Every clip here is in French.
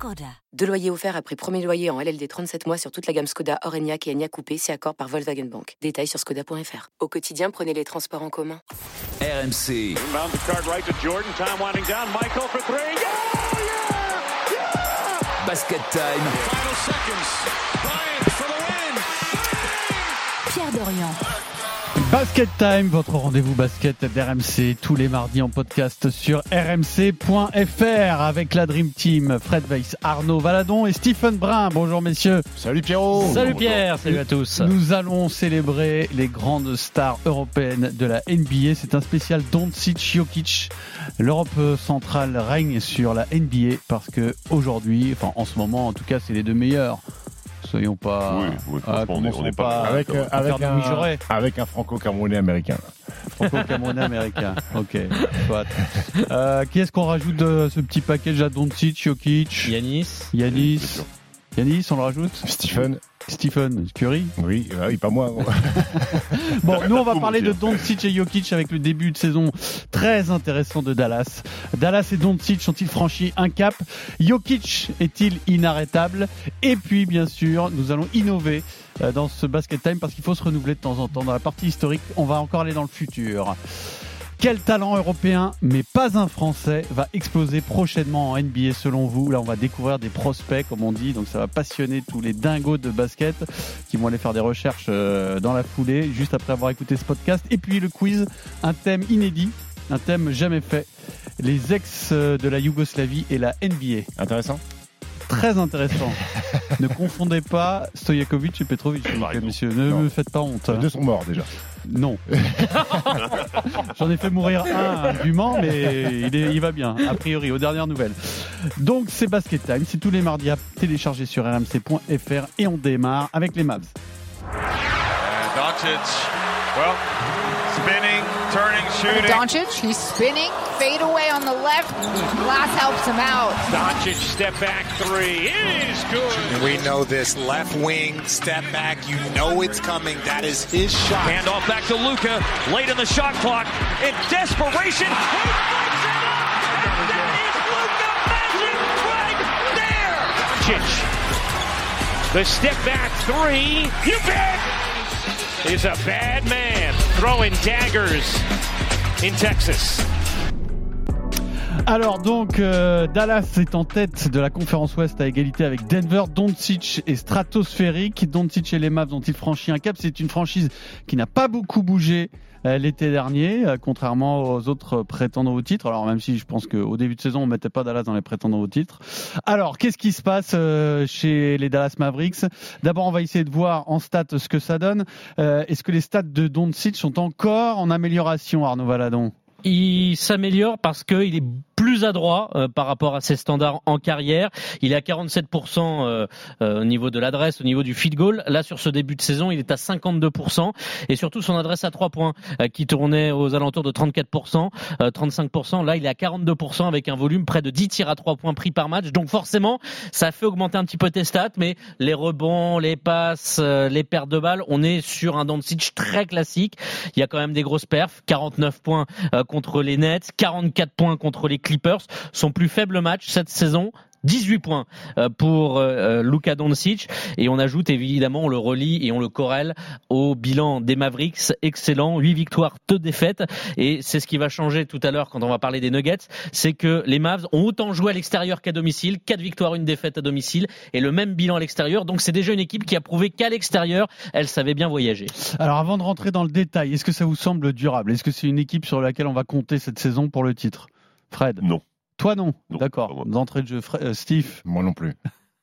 Skoda. Deux loyers offerts après premier loyer en LLD 37 mois sur toute la gamme Skoda, Orenia et Enya Coupé, c'est accord par Volkswagen Bank. Détails sur skoda.fr. Au quotidien, prenez les transports en commun. RMC. Basket time. Pierre Dorian. Basket Time, votre rendez-vous basket d'RMC tous les mardis en podcast sur rmc.fr avec la Dream Team Fred Weiss, Arnaud Valadon et Stephen Brun. Bonjour messieurs. Salut Pierrot. Salut Pierre, salut à tous. Nous allons célébrer les grandes stars européennes de la NBA. C'est un spécial Doncic Jokic. L'Europe centrale règne sur la NBA parce que aujourd'hui, enfin en ce moment en tout cas, c'est les deux meilleurs soyons pas. Oui, oui ah, on n'est pas, avec, euh, avec, un, avec un franco-camerounais américain. Franco-camerounais américain. Ok. Soit. Euh, qui est-ce qu'on rajoute de ce petit package à Doncic, Jokic, Yanis, Yanis, Yanis, on le rajoute? Stephen. Stephen Curry Oui, oui, pas moi. bon, nous on va parler de Doncic et Jokic avec le début de saison très intéressant de Dallas. Dallas et Doncic ont-ils franchi un cap? Jokic est-il inarrêtable? Et puis bien sûr, nous allons innover euh, dans ce basket time parce qu'il faut se renouveler de temps en temps. Dans la partie historique, on va encore aller dans le futur. Quel talent européen, mais pas un français, va exploser prochainement en NBA selon vous Là, on va découvrir des prospects, comme on dit, donc ça va passionner tous les dingos de basket qui vont aller faire des recherches euh, dans la foulée, juste après avoir écouté ce podcast. Et puis le quiz, un thème inédit, un thème jamais fait. Les ex euh, de la Yougoslavie et la NBA. Intéressant très intéressant. ne confondez pas Stojakovic et Petrovic, messieurs. Ne me faites pas honte. Les deux sont morts déjà. Non. J'en ai fait mourir un du Mans, mais il, est, il, va bien, a priori, aux dernières nouvelles. Donc, c'est Basket Time. C'est tous les mardis à télécharger sur rmc.fr et on démarre avec les Mavs. Well, spinning, turning, shooting. Doncic, he's spinning, fade away on the left. Glass helps him out. Doncic step back three is good. And we know this left wing step back. You know it's coming. That is his shot. Hand off back to Luca late in the shot clock in desperation. He gets it up. Doncic. The step back three. You bet a bad man throwing daggers in Texas. Alors donc euh, Dallas est en tête de la conférence Ouest à égalité avec Denver, Doncic et stratosphérique. Doncic et les Mavs ont-ils franchi un cap? C'est une franchise qui n'a pas beaucoup bougé l'été dernier, euh, contrairement aux autres prétendants au titre. Alors même si je pense qu'au début de saison, on mettait pas Dallas dans les prétendants au titre. Alors, qu'est-ce qui se passe euh, chez les Dallas Mavericks? D'abord, on va essayer de voir en stats ce que ça donne. Est-ce que les stats de Doncic sont encore en amélioration, Arnaud Valadon? Il s'améliore parce qu'il est plus adroit euh, par rapport à ses standards en carrière. Il est à 47% euh, euh, au niveau de l'adresse, au niveau du feed goal. Là, sur ce début de saison, il est à 52%. Et surtout, son adresse à 3 points, qui tournait aux alentours de 34%, 35%. Là, il est à 42% avec un volume près de 10 tirs à 3 points pris par match. Donc forcément, ça fait augmenter un petit peu tes stats, mais les rebonds, les passes, les pertes de balles, on est sur un Doncic très classique. Il y a quand même des grosses perfs. 49 points contre les Nets, 44 points contre les Clippers. Son plus faible match cette saison, 18 points euh, pour euh, euh, Luka Doncic. Et on ajoute évidemment on le relie et on le corrèle au bilan des Mavericks. Excellent. 8 victoires 2 défaites. Et c'est ce qui va changer tout à l'heure quand on va parler des Nuggets. C'est que les Mavs ont autant joué à l'extérieur qu'à domicile. 4 victoires une défaite à domicile. Et le même bilan à l'extérieur. Donc c'est déjà une équipe qui a prouvé qu'à l'extérieur elle savait bien voyager. Alors avant de rentrer dans le détail est-ce que ça vous semble durable? Est-ce que c'est une équipe sur laquelle on va compter cette saison pour le titre? Fred? Non toi non, D'accord. D'entrée de jeu, euh, Steve Moi non plus.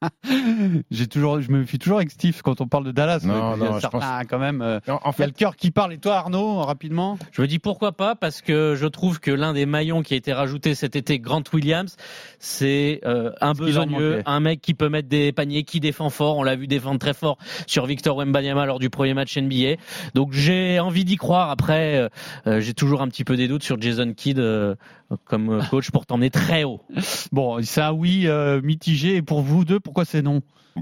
J'ai toujours, je me fie toujours avec Steve quand on parle de Dallas. Non, Il y a non, je pense- quand même. euh, En, en il y a fait, le cœur qui parle. Et toi, Arnaud, rapidement? Je me dis pourquoi pas parce que je trouve que l'un des maillons qui a été rajouté cet été, Grant Williams, c'est euh, un besogneux, un mec qui peut mettre des paniers, qui défend fort. On l'a vu défendre très fort sur Victor Wembanyama lors du premier match NBA. Donc j'ai envie d'y croire. Après, euh, euh, j'ai toujours un petit peu des doutes sur Jason Kidd euh, comme euh, coach pour t'emmener très haut. Bon, un oui euh, mitigé. Et pour vous deux, pourquoi c'est non?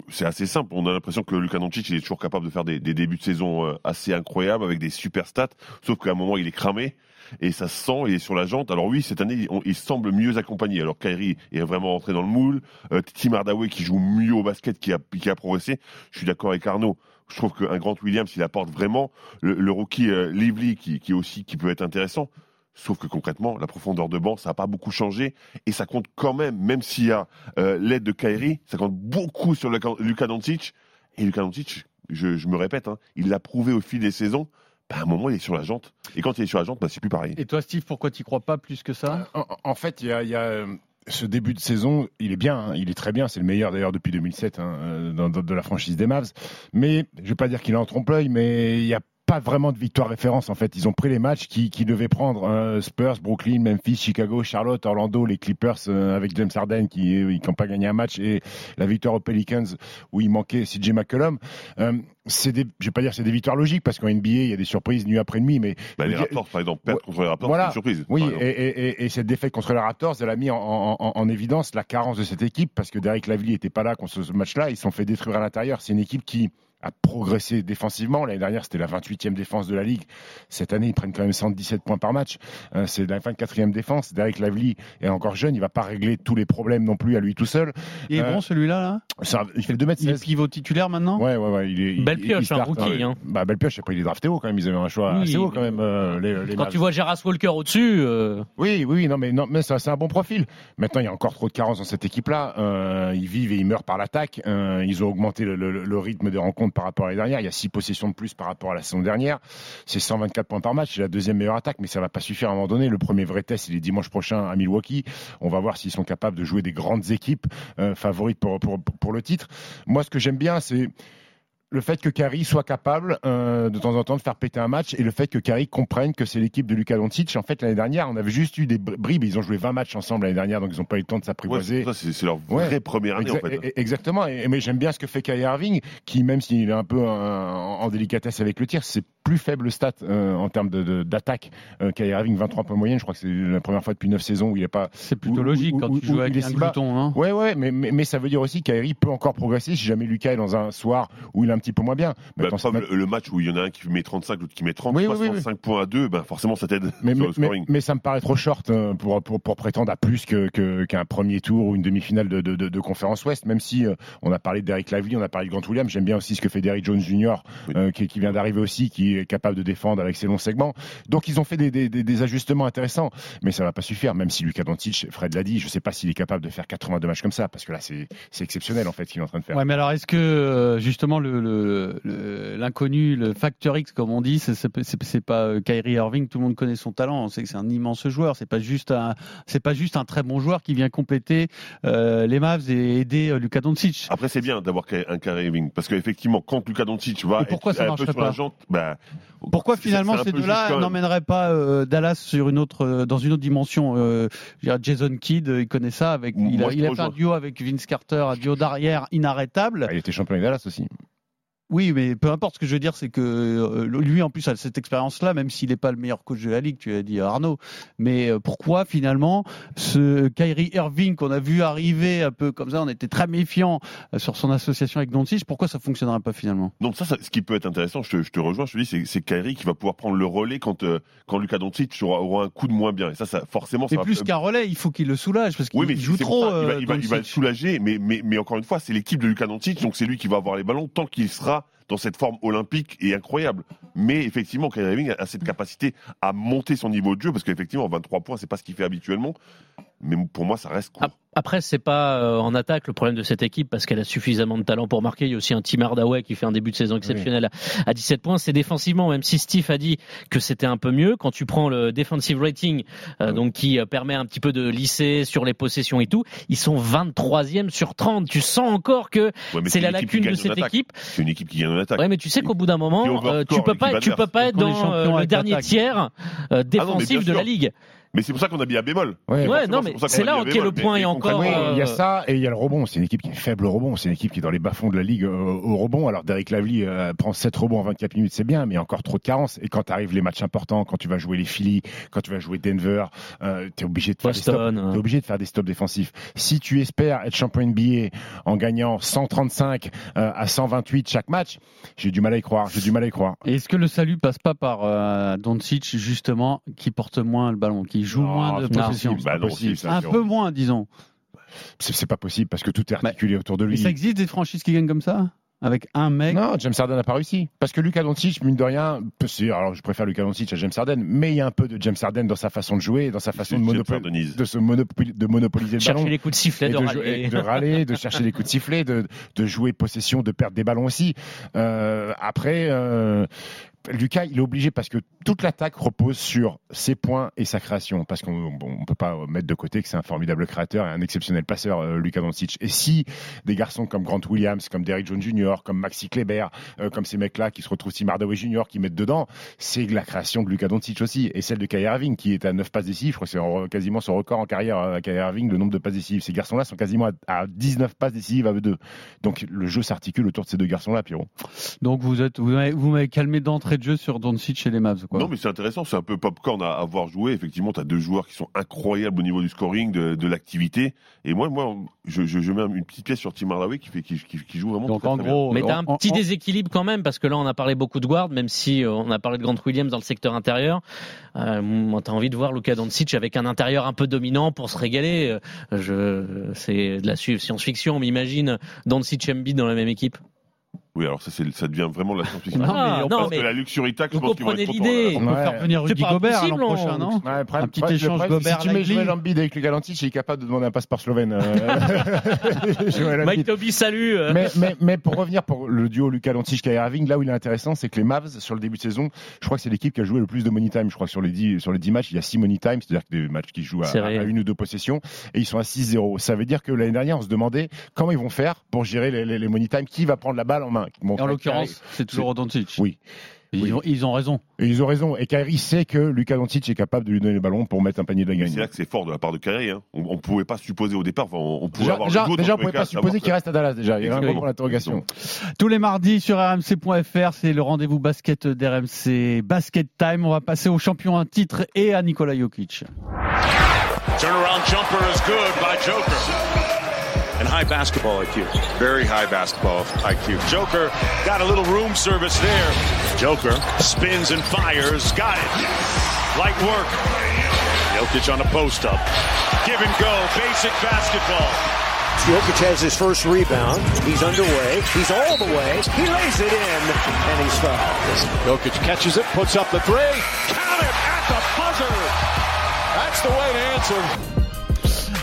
C'est assez simple. On a l'impression que Luka Doncic, il est toujours capable de faire des, débuts de saison euh, assez incroyables avec des super stats. Sauf qu'à un moment, il est cramé. Et ça se sent, il est sur la jante. Alors oui, cette année, il semble mieux accompagné. Alors Kyrie est vraiment rentré dans le moule. Euh, Tim Hardaway qui joue mieux au basket, qui a, qui a progressé. Je suis d'accord avec Arnaud. Je trouve qu'un Grant Williams, il apporte vraiment le, le rookie euh, Lively qui, qui aussi qui peut être intéressant. Sauf que concrètement, la profondeur de banc, ça n'a pas beaucoup changé et ça compte quand même, même s'il y a euh, l'aide de Kyrie, ça compte beaucoup sur Luka Doncic. Et Luka Doncic, je, je me répète, hein, il l'a prouvé au fil des saisons. Bah, à un moment, il est sur la jante. Et quand il est sur la jante, bah, c'est plus pareil. Et toi, Steve, pourquoi tu crois pas plus que ça? En, en fait, il y a, il y a, euh, ce début de saison, il est bien, hein, il est très bien, c'est le meilleur d'ailleurs depuis 2007 hein, euh, dans, dans- de la franchise des Mavs. Mais je vais pas dire qu'il est en trompe-l'œil, mais il y a pas vraiment de victoire référence en fait. Ils ont pris les matchs qui, qui devaient prendre euh, Spurs, Brooklyn, Memphis, Chicago, Charlotte, Orlando, les Clippers euh, avec James Harden qui n'ont pas gagné un match et la victoire aux Pelicans où il manquait CJ McCollum. Euh, c'est des, je vais pas dire que c'est des victoires logiques parce qu'en NBA il y a des surprises nuit après nuit, mais Bah, les Raptors, par exemple, perdre contre les Raptors, voilà. c'est une surprise. oui, et, et- et- et cette défaite contre les Raptors, elle a mis en, en- en- en évidence la carence de cette équipe parce que Derek Lively n'était pas là contre ce match-là. Ils se sont fait détruire à l'intérieur. C'est une équipe qui a progressé défensivement. L'année dernière, c'était la 28e défense de la ligue. Cette année, ils prennent quand même 117 points par match. Euh, c'est la 24e défense. Derek Lively est encore jeune. Il va pas régler tous les problèmes non plus à lui tout seul. Il est Euh, bon celui-là, là? Ça- il fait 2 mètres Il est 16. pivot titulaire maintenant? Ouais, ouais, ouais. Il est, Belle il- pioche, il un start, rookie, hein. Bah, belle pioche. Après, il est drafté haut quand même. Ils avaient un choix Oui, assez haut quand même. euh, les, les Quand Mavs. tu vois Geras Walker au-dessus, euh, Oui, oui, non, mais non, mais ça, c'est un bon profil. Maintenant, il y a encore trop de carences dans cette équipe-là. Euh, ils vivent et ils meurent par l'attaque. Euh, ils ont augmenté le, le- le rythme des rencontres par rapport à l'année dernière. Il y a six possessions de plus par rapport à la saison dernière. C'est 124 points par match. C'est la deuxième meilleure attaque, mais ça va pas suffire à un moment donné. Le premier vrai test, il est dimanche prochain à Milwaukee. On va voir s'ils sont capables de jouer des grandes équipes euh, favorites pour, pour, pour le titre. Moi, ce que j'aime bien, c'est le fait que Carey soit capable euh, de temps en temps de faire péter un match et le fait que Carey comprenne que c'est l'équipe de Luka Doncic. En fait, l'année dernière, on avait juste eu des br- bribes. Ils ont joué 20 matchs ensemble l'année dernière, donc ils n'ont pas eu le temps de s'apprivoiser. c'est leur Ouais. vraie première année, Exa- en fait. e- Exactement. Et, mais j'aime bien ce que fait Kyrie Irving, qui même s'il est un peu en, en délicatesse avec le tir, c'est plus faible stat euh, en termes de- de- d'attaque. Euh, Kyrie Irving, 23 points moyenne. Je crois que c'est la première fois depuis 9 saisons où il n'est pas. C'est plutôt Où- logique où- quand où- tu joues avec un glouton, non Ouais, ouais, mais, mais, mais ça veut dire aussi qu'Kyrie peut encore progresser si jamais Lucas est dans un soir où il est un petit peu moins bien. Bah, preuve, le, match où il y en a un qui met 35, l'autre qui met 30, Oui, oui, oui, 65 points à 2, ben forcément ça t'aide Mais, sur mais, le scoring. mais- mais ça me paraît trop short euh, pour, pour, pour prétendre à plus que- que- qu'un premier tour ou une demi-finale de, de, de, de conférence Ouest, même si euh, on a parlé d'Eric Lively, on a parlé de Grant Williams, j'aime bien aussi ce que fait Derrick Jones Jr., Oui. euh, qui, qui vient d'arriver aussi, qui est capable de défendre avec ses longs segments. Donc ils ont fait des, des, des- des ajustements intéressants, mais ça va pas suffire, même si Lucas Doncic, Fred l'a dit, je sais pas s'il est capable de faire 82 matchs comme ça, parce que là c'est c'est exceptionnel en fait ce qu'il est en train de faire. Ouais, mais alors est-ce que euh, justement le- le- le- l'inconnu, le, facteur X comme on dit, c'est- c'est c'est- c'est pas euh, Kyrie Irving, tout le monde connaît son talent, on sait que c'est un immense joueur, c'est pas juste un, c'est pas juste un très bon joueur qui vient compléter euh, les Mavs et aider euh, Luka Doncic. Après, c'est bien d'avoir un Kyrie Irving, parce qu'effectivement, quand Luka Doncic va Et pourquoi être ça un peu sur la pas? jante, bah, Pourquoi finalement ces deux-là n'emmèneraient pas euh, Dallas sur une autre, euh, dans une autre dimension euh, je veux dire, Jason Kidd, euh, il connaît ça. Avec, il a, il a fait un duo avec Vince Carter, un duo d'arrière inarrêtable. Ah, il était champion avec Dallas aussi. Oui, mais peu importe. Ce que je veux dire, c'est que euh, lui, en plus, a cette expérience-là, même s'il n'est pas le meilleur coach de la ligue, tu as dit Arnaud. Mais euh, pourquoi finalement ce Kyrie Irving qu'on a vu arriver un peu comme ça, on était très méfiant euh, sur son association avec Doncic. Pourquoi ça fonctionnerait pas finalement? Donc ça, ça, ce qui peut être intéressant, je te, je te rejoins, je te dis, c'est, Kyrie qui va pouvoir prendre le relais quand, euh, quand Luka Doncic aura, aura un coup de moins bien. Et ça, ça forcément, C'est plus qu'un relais, il faut qu'il le soulage parce qu'il Oui, mais joue trop. ça, il va, euh, il va- il va le soulager, mais, mais, mais encore une fois, c'est l'équipe de Luka Doncic, donc c'est lui qui va avoir les ballons tant qu'il sera dans cette forme olympique et incroyable. Mais effectivement, Kyrie Irving a cette capacité à monter son niveau de jeu, parce qu'effectivement, 23 points, c'est pas ce qu'il fait habituellement. Mais pour moi, ça reste court. Après, c'est pas euh, en attaque le problème de cette équipe parce qu'elle a suffisamment de talent pour marquer. Il y a aussi un Tim Hardaway qui fait un début de saison exceptionnel à 17 points. C'est défensivement, même si Steve a dit que c'était un peu mieux. Quand tu prends le defensive rating, euh, donc qui euh, permet un petit peu de lisser sur les possessions et tout, ils sont 23e sur 30. Tu sens encore que Ouais, c'est la lacune de cette attaque. équipe. C'est une équipe qui gagne en attaque. Ouais, mais tu sais qu'au bout d'un moment, euh, tu peux pas, tu peux pas être dans euh, le dernier tiers euh, Ah non, défensif de la ligue. Mais c'est pour ça qu'on a mis à bémol. Ouais, Ouais, non, mais c'est là mis à où est bémol. le point Mais- est mais encore. il y a euh, ça et il y a le rebond. C'est une équipe qui est faible au rebond. C'est une équipe qui est dans les bas-fonds de la ligue euh, au rebond. Alors Derek Lively euh, prend 7 rebonds en 24 minutes, c'est bien, mais il y a encore trop de carences. Et quand tu arrives les matchs importants, quand tu vas jouer les Philly, quand tu vas jouer Denver, euh, tu es obligé de faire des stops. hein. T'es obligé de faire des stops défensifs. Si tu espères être champion NBA en gagnant 135 euh, à 128 chaque match, j'ai du mal à y croire. J'ai du mal à y croire. Et Est-ce que le salut passe pas par euh, Doncic justement qui porte moins le ballon, qui joue Non, moins de possession Bah Un peu moins, disons. C'est pas possible parce que tout est articulé autour de Mais lui. ça existe des franchises qui gagnent comme ça? Avec un mec? Non, James Harden n'a pas réussi. Parce que Luka Doncic, mine de rien, peut- alors je préfère Luka Doncic à James Harden, mais il y a un peu de James Harden dans sa façon de jouer, dans sa façon de, monopol- de se monopoli- de monopoliser le chercher ballon. les coups de sifflet, Et de de, râler. de râler, de chercher les coups de sifflet, de, de jouer possession, de perdre des ballons aussi. Euh, après, euh, Lucas, il est obligé parce que toute l'attaque repose sur ses points et sa création. Parce qu'on on peut pas mettre de côté que c'est un formidable créateur et un exceptionnel passeur, euh, Lucas Doncic. Et si des garçons comme Grant Williams, comme Derrick Jones Jr., comme Maxi Kleber, euh, comme ces mecs-là qui se retrouvent Tim Hardaway Jr., qui mettent dedans, c'est la création de Lucas Doncic aussi. Et celle de Kyrie Irving, qui est à 9 passes décisives. Je crois que c'est en- quasiment son record en carrière à Kyrie Irving, le nombre de passes décisives. Ces garçons-là sont quasiment à, à 19 passes décisives à eux deux. Donc le jeu s'articule autour de ces deux garçons-là, Pierrot. Donc vous vous m'avez calmé d'entrée de jeu sur Doncic chez les Mavs, quoi. Non, mais c'est intéressant, c'est un peu popcorn à avoir joué. Effectivement, tu as deux joueurs qui sont incroyables au niveau du scoring, de, de l'activité. Et moi, moi je, je, je mets une petite pièce sur Tim Hardaway qui, fait, qui, qui, qui joue vraiment Donc très, en très gros, Mais t'as un en- petit en- déséquilible quand même, parce que là, on a parlé beaucoup de guard, même si euh, on a parlé de Grant Williams dans le secteur intérieur. Euh, moi, t'as envie de voir Luka Doncic avec un intérieur un peu dominant pour se régaler. Euh, Je, c'est de la science-fiction. On m'imagine Doncic Embiid dans la même équipe. Oui, alors ça, c'est, ça devient vraiment de la science-fiction. Non, mais Ah, on non, Parce mais que la luxury tax, je vous pense qu'ils vont être comprenez contents, là. l'idée. on peut Ouais. faire venir Rudy Gobert l'an prochain, non Ouais, le problème- Un petit le échange Gobert Si tu mets. Joel Embiid avec Luka Doncic, il est capable de demander un passeport slovène. euh. Mike Toby, salut. euh. mais, mais, mais pour revenir pour le duo Lucas Doncic Kyrie Irving, là où il est intéressant, c'est que les Mavs sur le début de saison, je crois que c'est l'équipe qui a joué le plus de money time. Je crois que sur les 10 sur les 10 matchs, il y a 6 money time, c'est-à-dire que des matchs qui jouent à, à une ou deux possessions et ils sont à 6-0. Ça veut dire que l'année dernière, on se demandait comment ils vont faire pour gérer les, les, les money time, qui va prendre la balle en main? En l'occurrence, c'est toujours Doncic. Oui. Ils, Oui. ont, ils ont raison. Et ils ont raison. Et Kyrie sait que Lucas Doncic est capable de lui donner le ballon pour mettre un panier de la Mais C'est gagne. là que c'est fort de la part de Kyrie. Hein. On, on pouvait pas supposer au départ. Enfin, on, on pouvait Déjà, avoir déjà, le doute, déjà, en on tous pouvait pas supposer qu'il reste à Dallas déjà. Il y a un point d'interrogation. Tous les mardis sur rmc.fr, c'est le rendez-vous basket d'RMC Basket Time. On va passer au champion à titre et à Nikola Jokic. Turnaround jumper is good by Joker. And high basketball IQ. Very high basketball IQ. Joker got a little room service there. Joker spins and fires. Got it. Light work. Jokic on a post up. Give and go. Basic basketball. Jokic has his first rebound. He's underway. He's all the way. He lays it in, and he's fouled. Jokic catches it, puts up the three. Count it at the buzzer. That's the way to answer.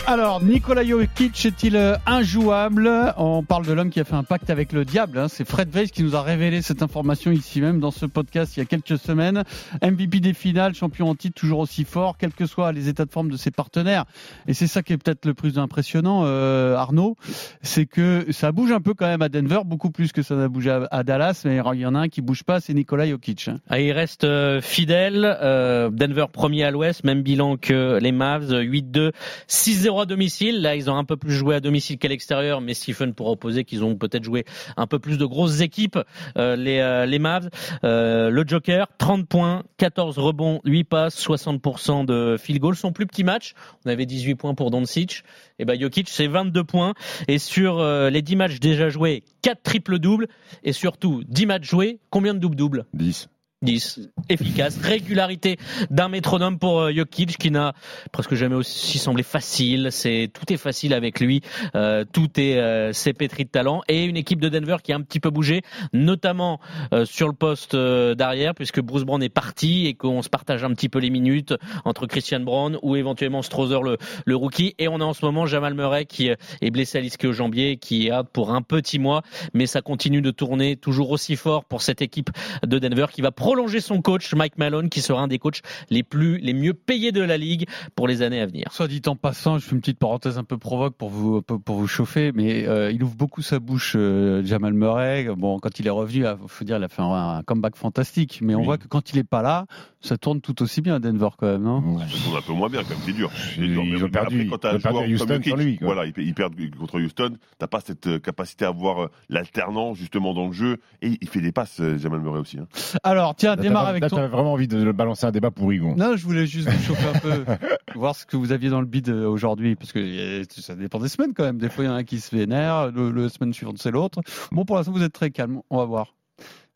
Alors, Nikola Jokic est-il euh, injouable? On parle de l'homme qui a fait un pacte avec le diable. hein. C'est Fred Weiss qui nous a révélé cette information ici même dans ce podcast il y a quelques semaines. MVP des finales, champion en titre, toujours aussi fort, quels que soient les états de forme de ses partenaires. Et c'est ça qui est peut-être le plus impressionnant, euh, Arnaud, c'est que ça bouge un peu quand même à Denver, beaucoup plus que ça n'a bougé à, Dallas. Mais il y en a un qui bouge pas, c'est Nikola Jokic. Ah, il reste euh, fidèle. euh, Denver premier à l'ouest, même bilan que les Mavs, euh, 8-2, 6-0 à domicile. Là, ils ont un peu plus joué à domicile qu'à l'extérieur, mais Stephen pourra opposer qu'ils ont peut-être joué un peu plus de grosses équipes, euh, les, euh, les Mavs. Euh, le Joker, 30 points, 14 rebonds, 8 passes, 60% de field goal. Son plus petit match, on avait 18 points pour Doncic. Et ben Jokic, c'est 22 points. Et sur les 10 matchs déjà joués, 4 triples-doubles. Et surtout, 10 matchs joués, combien de doubles-doubles? 10. 10. Efficace. Régularité d'un métronome pour euh, Jokic qui n'a presque jamais aussi semblé facile. C'est tout est facile avec lui. Euh, tout est euh, c'est pétri de talent et une équipe de Denver qui a un petit peu bougé, notamment euh, sur le poste euh, d'arrière puisque Bruce Brown est parti et qu'on se partage un petit peu les minutes entre Christian Brown ou éventuellement Strother le, le rookie et on a en ce moment Jamal Murray qui euh, est blessé à l'ischio jambier qui est pour un petit mois mais ça continue de tourner toujours aussi fort pour cette équipe de Denver qui va prolonger son coach Mike Malone qui sera un des coachs les plus les mieux payés de la ligue pour les années à venir. Soit dit en passant, je fais une petite parenthèse un peu provoque pour vous pour vous chauffer, mais euh, il ouvre beaucoup sa bouche, euh, Jamal Murray. Bon, quand il est revenu, il faut dire, il a fait un, un comeback fantastique, mais on Oui. voit que quand il est pas là, ça tourne tout aussi bien à Denver quand même, non? Ça tourne un peu moins bien, quand même, c'est dur. Ils dur. ont perdu- après, quand ils Houston sans lui, quoi. Voilà, ils, perdent contre Houston. T'as pas cette euh, capacité à voir euh, l'alternance, justement, dans le jeu. Et il fait des passes, Jamal Murray aussi. hein. Alors, tiens, démarre avec là, ton. t'avais vraiment envie de balancer un débat pour. Non, je voulais juste vous chauffer un peu, voir ce que vous aviez dans le bid euh, aujourd'hui, parce que euh, ça dépend des semaines quand même. Des fois, il y en a un qui se vénère, le, le semaine suivante, c'est l'autre. Bon, pour l'instant, vous êtes très calme. On va voir.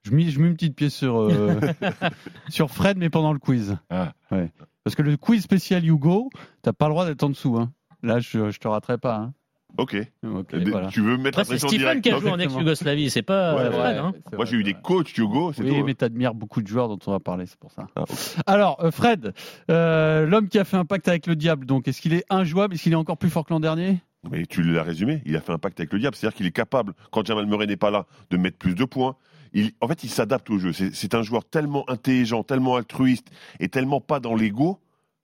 Je mets, je mets une petite pièce sur, euh, sur Fred, mais pendant le quiz. Ah. Ouais. Parce que le quiz spécial Hugo, t'as pas le droit d'être en dessous. Hein. Là, je, je te raterai pas. Hein. Ok. Voilà. Tu veux mettre Après la c'est pression Stephen directe qui a joué en ex-Yougoslavie, c'est pas Ouais, ouais. Fred. Hein. C'est Moi, j'ai eu c'est des coachs, Hugo, c'est Oui, tout. mais t'admires beaucoup de joueurs dont on va parler, c'est pour ça. Ah. Alors, euh, Fred, euh, l'homme qui a fait un pacte avec le diable, donc, est-ce qu'il est injouable? Est-ce qu'il est encore plus fort que l'an dernier? Mais tu l'as résumé, il a fait un pacte avec le diable. C'est-à-dire qu'il est capable, quand Jamal Murray n'est pas là, de mettre plus de points. Il, en fait, il s'adapte au jeu. C'est c'est un joueur tellement intelligent, tellement altruiste et tellement pas dans l'ego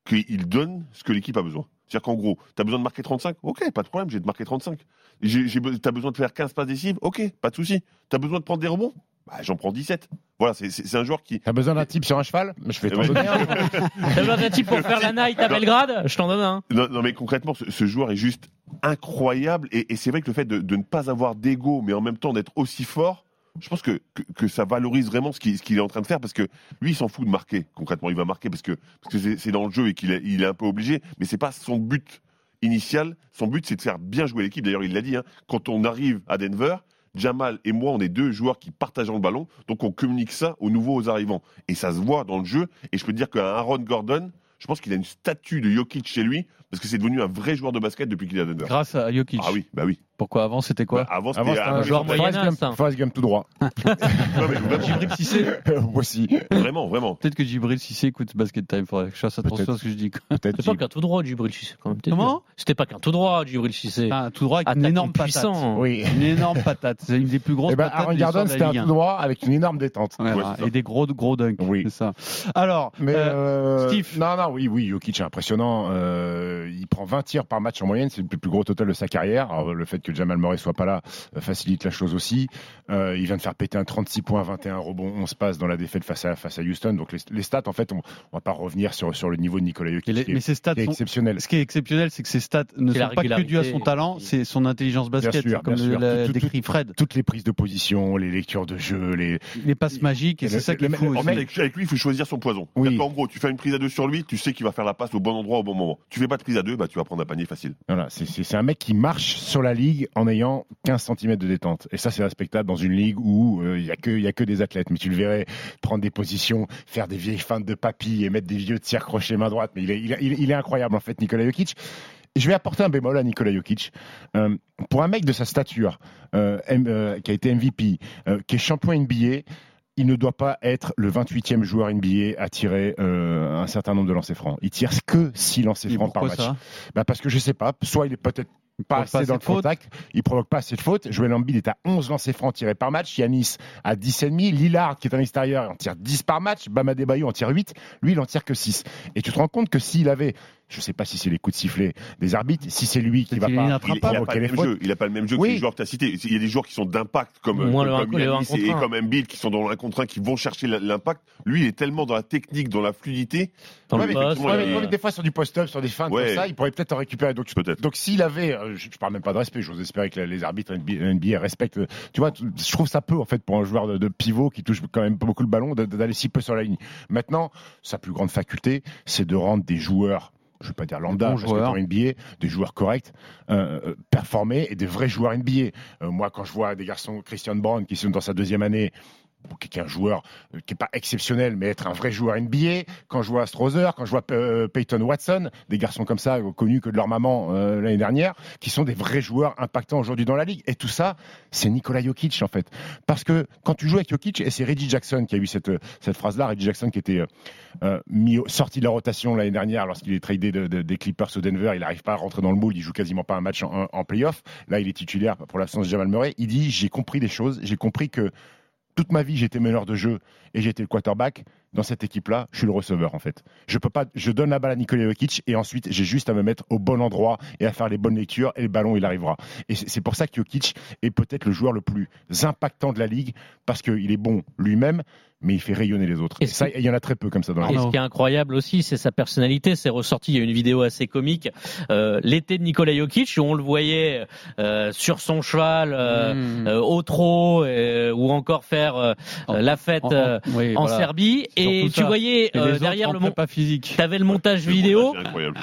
qu'il donne ce que l'équipe a besoin. C'est-à-dire qu'en gros, tu as besoin de marquer 35 Ok, pas de problème, j'ai de marquer 35. Tu as besoin de faire 15 passes décisives Ok, pas de souci. Tu as besoin de prendre des rebonds? Bah, J'en prends 17. Voilà, c'est- un joueur qui. T'as besoin d'un type sur un cheval? Je vais t'en Ouais. donner un. T'as besoin d'un type pour faire la night à Belgrade? Je t'en donne un. Non, non, mais concrètement, ce, ce joueur est juste incroyable. Et, et c'est vrai que le fait de, de ne pas avoir d'ego, mais en même temps d'être aussi fort, je pense que, que, ça valorise vraiment ce qu'il est en train de faire. Parce que lui, il s'en fout de marquer. Concrètement, il va marquer parce que c'est- dans le jeu et qu'il est, un peu obligé. Mais c'est pas son but initial. Son but, c'est de faire bien jouer l'équipe. D'ailleurs, il l'a dit. hein, quand on arrive à Denver. Jamal et moi, on est deux joueurs qui partageons le ballon, donc on communique ça aux nouveaux arrivants. Et ça se voit dans le jeu. Et je peux dire qu'un Aaron Gordon, je pense qu'il a une statue de Jokic chez lui, parce que c'est devenu un vrai joueur de basket depuis qu'il est à Denver. Grâce à Jokic. Ah oui, bah oui. Pourquoi avant c'était quoi Bah, avant, c'était un un joueur Forrest. Gump- tout droit. Non, mais vraiment, Jibril Cissé Aussi. vraiment, vraiment. Peut-être que Jibril Cissé écoute Basket Time, faudrait que je fasse attention à ce que je dis. Peut-être. C'est pas qu'un tout droit, Djibril Cissé, quand même. t'es Comment. C'était pas qu'un tout droit, Djibril Cissé. Ah, tout droit avec une énorme patate. Oui. Une énorme patate. C'est une des plus grosses Eh ben, patates Aaron la c'était un tout 1. droit avec une énorme détente. Et des gros gros dunks. Oui. C'est ça. Alors, Mais euh, euh, Steve. Non, non, oui, oui, Jokic est impressionnant. Euh, il prend 20 tirs par match en moyenne, c'est le plus gros total de sa carrière. Alors, le fait que Jamal Murray soit pas là euh, facilite la chose aussi. Euh, il vient de faire péter un 36 points, 21 rebonds, 11 passes dans la défaite face à, face à Houston. Donc les, les stats, en fait, on, on va pas revenir sur, sur le niveau de Nicolas Jokic, les- mais ses stats qui est sont. exceptionnel. Ce qui est exceptionnel, c'est que ses stats ne sont pas que dues à son talent, c'est son intelligence basket, sûr, comme bien sûr. l'a Tout- tout- décrit Fred. Toutes les prises de position, les lectures de jeu, les, Les passes magiques, et c'est ça qui est le- fou le- aussi. En avec, avec lui, il faut choisir son poison. Oui. Qu'en gros, tu fais une prise à deux sur lui, tu sais qu'il va faire la passe au bon endroit au bon moment. Tu fais pas de prise à deux, bah, tu vas prendre un panier facile. Voilà, c'est- un mec qui marche sur la ligue en ayant 15 cm de détente. Et ça, c'est respectable dans une ligue où euh, il y a que a que des athlètes. Mais tu le verrais prendre des positions, faire des vieilles feintes de papy et mettre des vieux tirs crochés main droite. Mais il est, il est- incroyable en fait, Nikola Jokic. Je vais apporter un bémol à Nikola Jokic. Euh, pour un mec de sa stature, euh, euh, qui a été MVP, euh, qui est champion NBA, il ne doit pas être le 28e joueur NBA à tirer euh, un certain nombre de lancers francs. Il tire que 6 lancers Et francs par match. Bah parce que je sais pas, soit il est peut-être pas assez dans le contact, il provoque pas assez de fautes. Joel Embiid est à 11 lancers francs tirés par match, Yanis à 10,5, Lillard qui est en extérieur en tire 10 par match, Bam Adebayo en tire 8, lui il en tire que 6. Et tu te rends compte que s'il avait, je sais pas si c'est les coups de sifflet des arbitres, si c'est lui qui va pas Il, il a pas le même jeu. Il a pas le même jeu Oui. que les joueurs que tu as cités. Il y a des joueurs qui sont d'impact comme, comme, un- comme un Yanis et un. comme Embiid qui sont dans 1 contre 1 qui vont chercher l'impact. Lui, il est tellement dans la technique, dans la fluidité. Dans Ouais, mais, poste, ouais, mais- ouais, des fois sur du post-up, sur des Ouais. comme ça, il pourrait peut-être en récupérer. Donc, donc s'il avait, euh, je, je parle même pas de respect, j'ose espérer que les arbitres NBA, NBA respectent. Tu vois, je trouve ça peu en fait pour un joueur de, de pivot qui touche quand même pas beaucoup le ballon d'aller si peu sur la ligne. Maintenant, sa plus grande faculté, c'est de rendre des joueurs. Je vais pas dire lambda, parce que pour NBA, des joueurs corrects, euh, euh, performés et des vrais joueurs NBA. Euh, moi, quand je vois des garçons, Christian Brown, qui sont dans sa deuxième année, qui est un joueur euh, qui est pas exceptionnel, mais être un vrai joueur NBA. Quand je vois Strother, quand je vois euh, Peyton Watson, des garçons comme ça, euh, connus que de leur maman euh, l'année dernière, qui sont des vrais joueurs impactants aujourd'hui dans la ligue. Et tout ça, c'est Nikola Jokic en fait. Parce que quand tu joues avec Jokic, et c'est Reggie Jackson qui a eu cette, phrase-là, Reggie Jackson qui était euh, sorti de la rotation l'année dernière lorsqu'il est tradé de- de- des Clippers au Denver, il n'arrive pas à rentrer dans le moule, il joue quasiment pas un match en, en playoff. Là, il est titulaire pour l'absence de Jamal Murray. Il dit j'ai compris des choses, j'ai compris que toute ma vie j'étais meneur de jeu et j'étais le quarterback. Dans cette équipe-là, je suis le receveur en fait. Je peux pas, je donne la balle à Nikola Jokic et ensuite j'ai juste à me mettre au bon endroit et à faire les bonnes lectures et le ballon il arrivera. Et c'est pour ça que Jokic est peut-être le joueur le plus impactant de la ligue parce qu'il est bon lui-même, mais il fait rayonner les autres. Et ça, il y en a très peu comme ça dans la Et ce qui est incroyable aussi, c'est sa personnalité. C'est ressorti. Il y a une vidéo assez comique, euh, l'été de Nikola Jokic, où on le voyait euh, sur son cheval, euh, Mmh. euh, au trot, euh, ou encore faire euh, En- la fête en- en- euh, oui, en voilà. Serbie. Et tu ça. voyais Et euh, derrière le mon... prépa physique. T'avais le montage vidéo.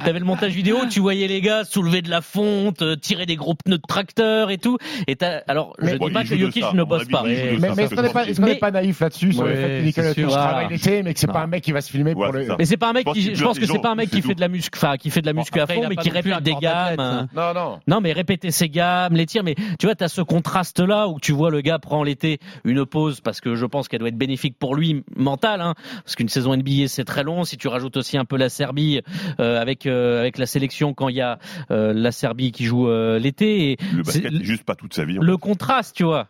T'avais le montage vidéo, tu voyais les gars soulever de la fonte, euh, tirer des gros pneus de tracteur et tout. Et t'as, alors, je Mais- dis Bon, pas il que Jokic ne bosse pas. Mais, est-ce qu'on n'est pas, pas naïf là-dessus sur le fait Nicolas. Jokic travaille l'été, mais que c'est pas un mec qui va se filmer pour le. Mais c'est pas un mec Je pense qui, qu'il je pense que c'est pas un mec qui fait de la muscu, enfin, qui fait de la muscu à fond, mais pas qui répète un des gammes. hein. Non, non. Non, mais répéter ses gammes, les tirs, mais tu vois, tu as ce contraste-là où tu vois le gars prend l'été une pause parce que je pense qu'elle doit être bénéfique pour lui, mental, hein, parce qu'une saison NBA c'est très long. Si tu rajoutes aussi un peu la Serbie euh, avec euh, avec la sélection quand il y a euh, la Serbie qui joue euh, l'été, et Le basket, c'est juste pas toute sa vie. le fait. contraste, tu vois.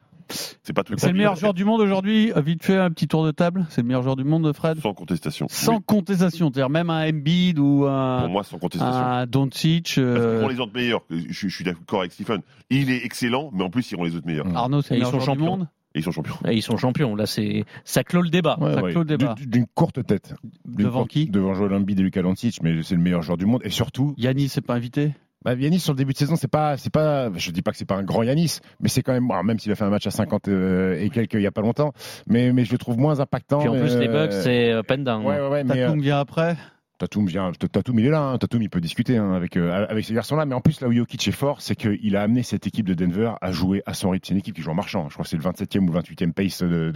C'est pas C'est le meilleur joueur du monde aujourd'hui. Vite fait, un petit tour de table. C'est le meilleur joueur du monde, Fred? Sans contestation. Sans Oui. contestation. C'est-à-dire même un Embiid ou Pour un, moi, sans contestation. un Doncic. Euh, les autres meilleurs. Je, je suis d'accord avec Stephen. Il est excellent, mais en plus, ils rend les autres meilleurs. Arnaud, c'est le ils meilleur sont joueur du monde? Et ils sont champions. Et ils sont champions. Là, c'est ça clôt le débat. Ouais, Ça ouais. clôt le débat. D'une- courte tête. Devant courte- qui? Devant Joel Embiid et Luka Doncic, mais c'est le meilleur joueur du monde. Et surtout, Yanis, c'est pas invité? bah, Yanis sur le début de saison, c'est pas, c'est pas, je dis pas que c'est pas un grand Yanis, mais c'est quand même, alors, même s'il a fait un match à 50 euh, et quelques il y a pas longtemps, mais, mais je le trouve moins impactant. Puis en plus, euh, les Bucks, c'est up and down. Ouais, ouais, ouais, mais. euh, Tatum vient après? Tatum vient, Tatum il est là, hein. Tatum il peut discuter hein, avec euh, avec ces garçons-là, mais en plus là où Jokic est fort, c'est qu'il a amené cette équipe de Denver à jouer à son rythme. C'est une équipe qui joue en marchant. Je crois que c'est le 27e ou 28e pace de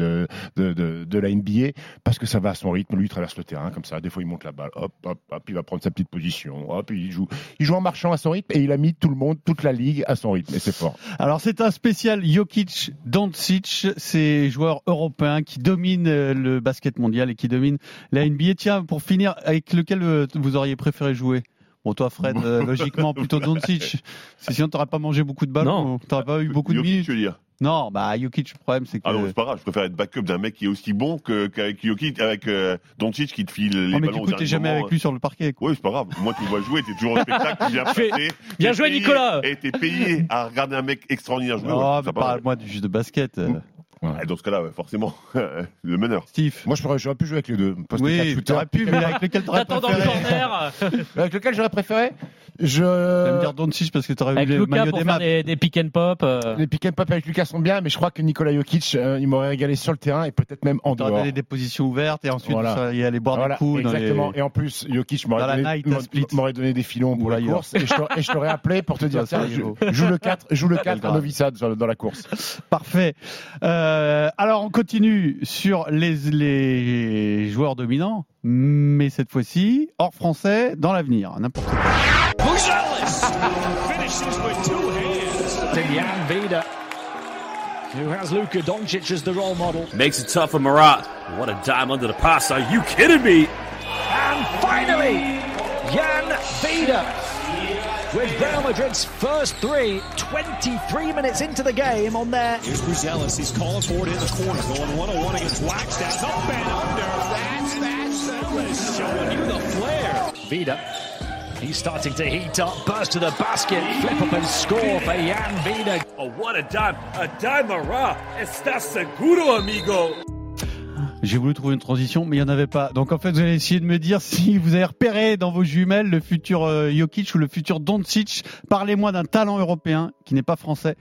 de, de, la NBA parce que ça va à son rythme. Lui il traverse le terrain comme ça. Des fois il monte la balle, hop hop hop, il va prendre sa petite position, hop il joue, il joue en marchant à son rythme et il a mis tout le monde, toute la ligue à son rythme et c'est fort. Alors c'est un spécial Jokic, Doncic, ces joueurs européens qui dominent euh, le basket mondial et qui dominent la NBA. Tiens, pour finir, avec lequel euh, vous auriez préféré jouer? Bon, toi, Fred, euh, logiquement, plutôt Doncic. Sinon, t'aurais pas mangé beaucoup de ballons. Non. T'aurais pas eu beaucoup de Jokic, minutes. tu veux dire? Non, bah, Jokic, le problème, c'est que. Ah non, c'est pas grave. Je préfère être backup d'un mec qui est aussi bon qu'avec Jokic, avec euh, Doncic qui te file les Oh, mais ballons du au coup, t'es jamais moment. avec lui sur le parquet. quoi. Oui, c'est pas grave. Moi, tu vois jouer, t'es toujours au spectacle, bien Fais- passé. Bien joué, payé- Nicolas. Et t'es payé à regarder un mec extraordinaire jouer. Oh, ouais, mais parle-moi du juste de basket. Et Dans ce cas-là, ouais, forcément, le meneur. Steve. Moi j'aurais pu jouer avec les deux. Quatre Oui, shooter. t'aurais pu, mais avec lequel le préféré corner Avec lequel j'aurais préféré Tu vas me Je dire Doncic parce que t'aurais avec vu le Lucas pour des faire maps. des, des pick and pop. euh. les pick and pop avec Lucas sont bien, mais je crois que Nikola Jokic, euh, il m'aurait régalé sur le terrain et peut-être même en dehors. donné des positions ouvertes et ensuite Voilà. seriez allé boire Voilà, des coups. dans les- exactement. Et en plus, Jokic m'aurait donné, des filons pour Ou la ailleurs. course et je t'aurais- appelé pour te dire tiens, joue, joue le 4, joue le 4 à Belgrade. Novi Sad sur le- dans la course. Parfait. Euh, alors on continue sur les, les joueurs dominants, mais cette fois-ci hors français dans l'avenir. N'importe quoi. Finishes with two hands. Jan Vida, who has Luka Doncic as the role model. Makes it tough for Marat. What a dime under the pass. Are you kidding me? And finally, Jan Vida with Real Madrid's first three, 23 minutes into the game on there. Here's Bruzelis. He's calling for it in the corner. Going one-on-one against Blackstad. Up and under. That's Vassilius showing you the flair. Vida, he's starting to heat up, burst to the basket, flip up and score for Jan Vida. Oh, what a dime. A dime Marat. Está seguro, amigo? J'ai voulu trouver une transition, mais il n'y en avait pas. Donc en fait, vous allez essayer de me dire si vous avez repéré dans vos jumelles le futur euh, Jokic ou le futur Doncic. Parlez-moi d'un talent européen qui n'est pas français,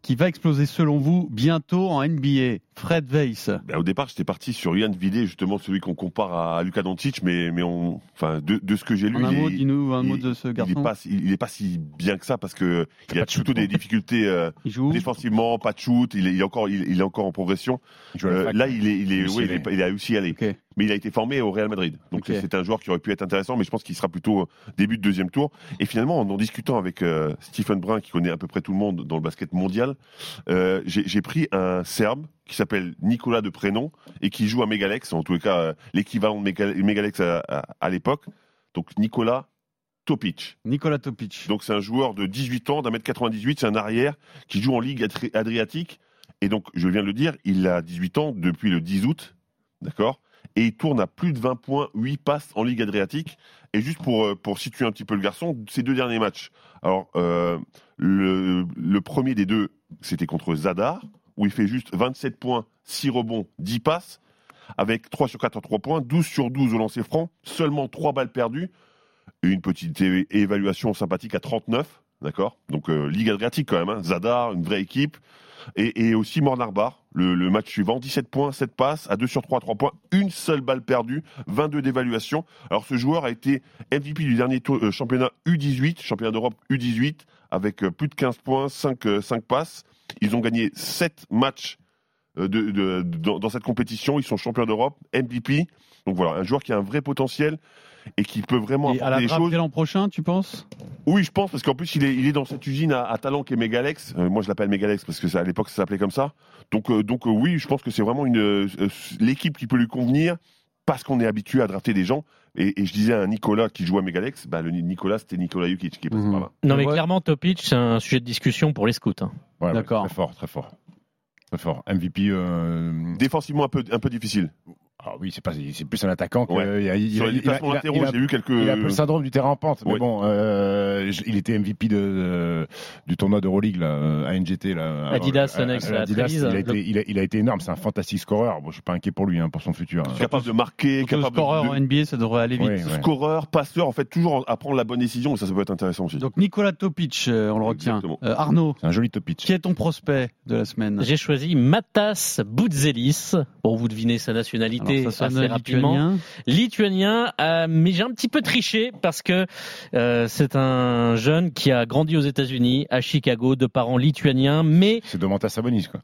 qui va exploser selon vous bientôt en NBA. Fred Weiss. Ben, au départ, j'étais parti sur Yann Vidé, justement celui qu'on compare à Luka Doncic, mais mais on, enfin de, de ce que j'ai lu, En un il mot, dis-nous un mot de ce il garçon. pas, si- il est pas si bien que ça parce que il a pas plutôt des difficultés euh, Il joue où défensivement, pas de shoot, il est, il est encore, il, il est encore en progression. Euh, là, il est, il est, il est, il est à UCLA. Ok. Mais il a été formé au Real Madrid. Donc c'est- un joueur qui aurait pu être intéressant, mais je pense qu'il sera plutôt euh, début de deuxième tour. Et finalement, en en discutant avec euh, Stephen Brun, qui connaît à peu près tout le monde dans le basket mondial, euh, j'ai pris un Serbe qui s'appelle Nicolas de prénom et qui joue à Megalex, en tous les cas euh, l'équivalent de Mega- Megalex à, à- à l'époque. Donc Nicolas Topic. Nicolas Topic. Donc c'est un joueur de 18 ans, d'un mètre 98, c'est un arrière qui joue en Ligue Adri- Adriatique. Et donc, je viens de le dire, il a 18 ans depuis le 10 août, d'accord? Et il tourne à plus de 20 points, 8 passes en Ligue Adriatique. Et juste pour, euh, pour situer un petit peu le garçon, ces deux derniers matchs. Alors, euh, le, le premier des deux, c'était contre Zadar, où il fait juste 27 points, 6 rebonds, 10 passes, avec 3 sur 4 à 3 points, 12 sur 12 au lancer franc, seulement 3 balles perdues, une petite évaluation sympathique à 39, d'accord? Donc euh, Ligue Adriatique quand même, hein. Zadar, une vraie équipe, et, aussi Mornar-Bar, le, le match suivant, 17 points, 7 passes, à 2 sur 3 à 3 points, une seule balle perdue, 22 d'évaluation. Alors ce joueur a été MVP du dernier tour, euh, championnat U18, championnat d'Europe U18, avec euh, plus de 15 points, 5, euh, 5 passes. Ils ont gagné 7 matchs euh, de, de- dans, dans cette compétition. Ils sont champions d'Europe, MVP. Donc voilà, un joueur qui a un vrai potentiel et qui peut vraiment Et à apporter la des choses. l'an prochain, tu penses? Oui, je pense, parce qu'en plus, il est, il est dans cette usine à, à talent qui est Megalex. Euh, moi, je l'appelle Megalex parce que ça, à l'époque, ça s'appelait comme ça. Donc, euh, donc euh, oui, je pense que c'est vraiment une l'équipe qui peut lui convenir parce qu'on est habitué à drafter des gens. Et, et je disais à Nicolas qui joue à Megalex, bah, le Nicolas, c'était Nicolas Jukic qui est passé Mhm. par là. Non, mais Ouais. clairement, Topic, c'est un sujet de discussion pour les scouts. hein. Ouais, ouais, D'accord. Très fort, très fort. Très fort. MVP. euh, Défensivement, un peu, un peu difficile. Ah oui, c'est pas, c'est plus un attaquant. que- Ouais. il a- il Sur les latéraux, j'ai eu quelques. Il a un peu le syndrome du terrain en pente. Mais bon, euh, il était MVP de, de- du tournoi d'Euroleague là, euh, à NGT. Là, Adidas, à Adidas, il, a Le- été, il, a, il a été énorme. C'est un fantastique scoreur. Bon, je suis pas inquiet pour lui hein, pour son futur. capable de marquer, capable scoreur de, en NBA, ça devrait aller vite. Ouais, ouais. scoreur, passeur, en fait, toujours à prendre la bonne décision, et ça, ça peut être intéressant aussi. Donc Nicolas Topic, euh, on le retient. Euh, Arnaud, C'est un joli top pitch. qui est ton prospect de la semaine? J'ai choisi Matas Boutzelis. Bon, vous devinez sa nationalité Alors, ça sonne assez rapidement. lituanien. Lituanien, euh, mais j'ai un petit peu triché parce que euh, c'est un jeune qui a grandi aux États-Unis, à Chicago, de parents lituaniens, mais C'est Domantas Sabonis quoi.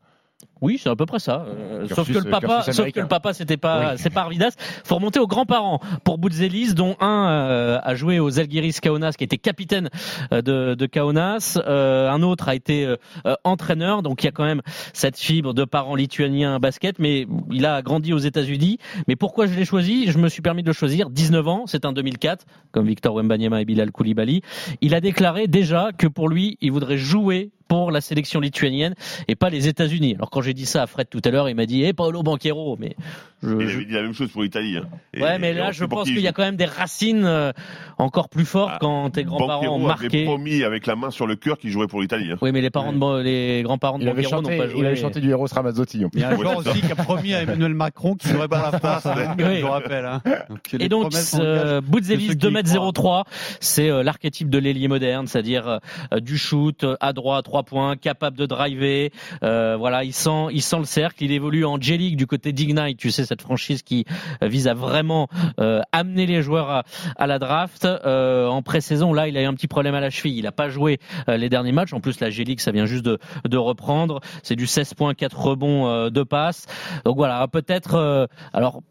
Oui, c'est à peu près ça. Euh, Cursus- sauf que le papa, cursus sauf que le papa, c'était pas, Oui. c'est pas Arvidas. Faut remonter aux grands-parents pour Boutzelis, dont un euh, a joué aux Zalgiris Kaunas, qui était capitaine euh, de, de Kaunas. Euh, un autre a été euh, euh, entraîneur, donc il y a quand même cette fibre de parents lituaniens basket, mais il a grandi aux États-Unis. Mais pourquoi je l'ai choisi? Je me suis permis de le choisir. 19 ans, c'est un 2004, comme Victor Wembanyama et Bilal Koulibaly. Il a déclaré déjà que pour lui, il voudrait jouer pour la sélection lituanienne et pas les États-Unis. Alors quand j'ai dit ça à Fred tout à l'heure, il m'a dit "Eh Paolo Banquero", mais je, j'avais dit la même chose pour l'Italie. hein. Et- Ouais, mais et là, je pense qui il qu'il y a quand même des racines euh, encore plus fortes Ah, quand tes grands-parents ont marqué. promis avec la main sur le cœur qu'il jouerait pour l'Italie. hein. Oui, mais les parents de les grands-parents de Il Banquero n'ont pas il joué. avait chanté du héros Ramazzotti. Il y a un joueur aussi qui a promis à Emmanuel Macron qu'il jouerait pour la France. Je vous rappelle. hein. Donc, Et donc, euh, y 2m03, c'est euh, l'archétype de l'ailier moderne, c'est-à-dire euh, du shoot, euh, à droit, à points, capable de driver. euh, voilà, il sent, il sent le cercle. Il évolue en J-League du côté d'Ignite, tu sais, cette franchise qui euh, vise à vraiment euh, amener les joueurs à, la draft. En pré-saison, là, il a eu un petit problème à la cheville. Il n'a pas joué les derniers matchs. En plus, la J-League, ça vient juste de, reprendre. C'est du 16 points, 4 rebonds, de passes. Donc voilà, peut-être. alors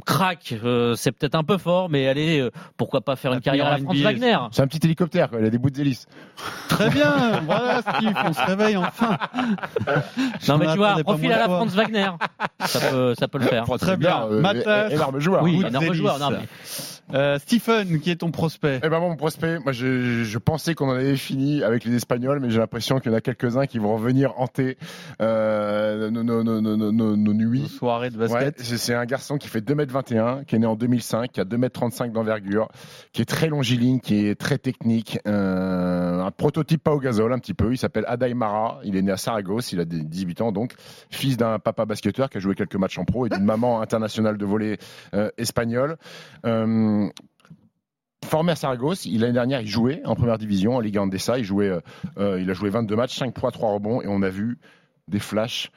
crack, euh, c'est peut-être un peu fort, mais allez, euh, pourquoi pas faire une carrière à la NBA. Wagner C'est un petit hélicoptère, quoi. il a des bouts d'hélice. Très bien, voilà Steve, on se réveille enfin. Non mais tu vois, profil à la. Franz Wagner, ça peut, ça peut le faire. Très bien, Euh, Matas. énorme joueur. Oui, Boutzelis. énorme joueur. Non, mais Euh, Stephen, qui est ton prospect Eh ben mon prospect, moi je, je pensais qu'on en avait fini avec les Espagnols, mais j'ai l'impression qu'il y en a quelques-uns qui vont revenir hanter euh, nos, nos, nos, nos, nos, nos Une nuits. soirée de Ouais, basket. c'est c'est un garçon qui fait 2m21, qui est né en 2005, qui a 2m35 d'envergure, qui est très longiligne, qui est très technique, euh, un prototype pas au gazole un petit peu. Il s'appelle Adai Mara, il est né à Saragosse, il a des 18 ans donc, fils d'un papa basketteur qui a joué quelques matchs en pro et d'une maman internationale de volley euh, espagnole. Euh, Formé à Saragosse, il- l'année dernière, il jouait en première division, en Ligue Andesa. Il, jouait, euh, il a joué 22 matchs, 5 points, 3 rebonds, et on a vu des flashs